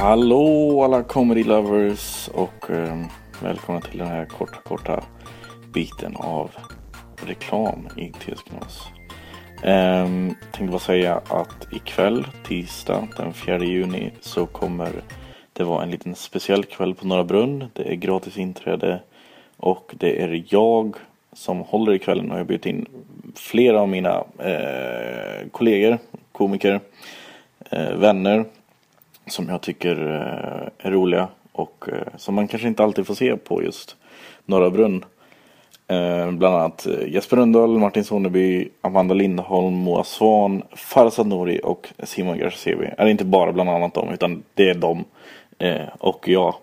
Hallå alla comedy lovers och eh, välkomna till den här korta, korta biten av reklam i TS-knas. Eh, tänkte bara säga att ikväll, tisdag den 4 juni, så kommer det vara en liten speciell kväll på Norra Brunn. Det är gratis inträde och det är jag som håller i kvällen och jag har bjudit in flera av mina eh, kollegor, komiker, eh, vänner som jag tycker eh, är roliga och eh, som man kanske inte alltid får se på just Norra Brunn. Eh, bland annat Jesper Rönndahl, Martin Soneby, Amanda Lindholm, Moa Svan, Farzad Nouri och Simon Garcevi. Eller inte bara bland annat dem, utan det är dem och jag.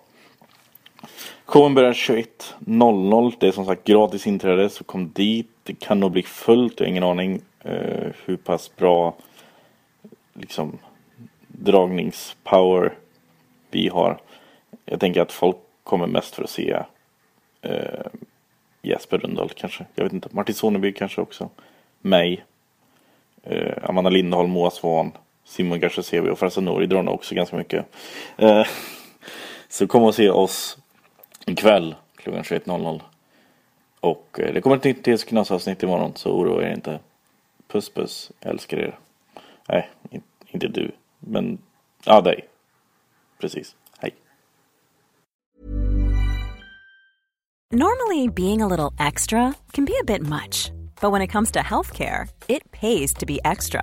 Showen börjar 21.00. Det är som sagt gratis inträde, så kom dit. Det kan nog bli fullt, jag har ingen aning hur pass bra liksom dragningspower vi har. Jag tänker att folk kommer mest för att se eh, Jesper Rönndahl kanske. Jag vet inte. Martin Soneby kanske också. Mig. Eh, Amanda Lindholm, Moa Svan, Simon Garcesevi och Farzad Nouri drar nog också ganska mycket. Eh, så kom och se oss ikväll klockan 21.00. Och eh, det kommer ett nytt TS Knas-avsnitt imorgon så oroa er inte. Puss puss, jag älskar er. Nej, inte du. Men, ja dig. Precis. Hej. Normally, being a little extra can be a bit much, but when it comes to healthcare, it pays to be extra.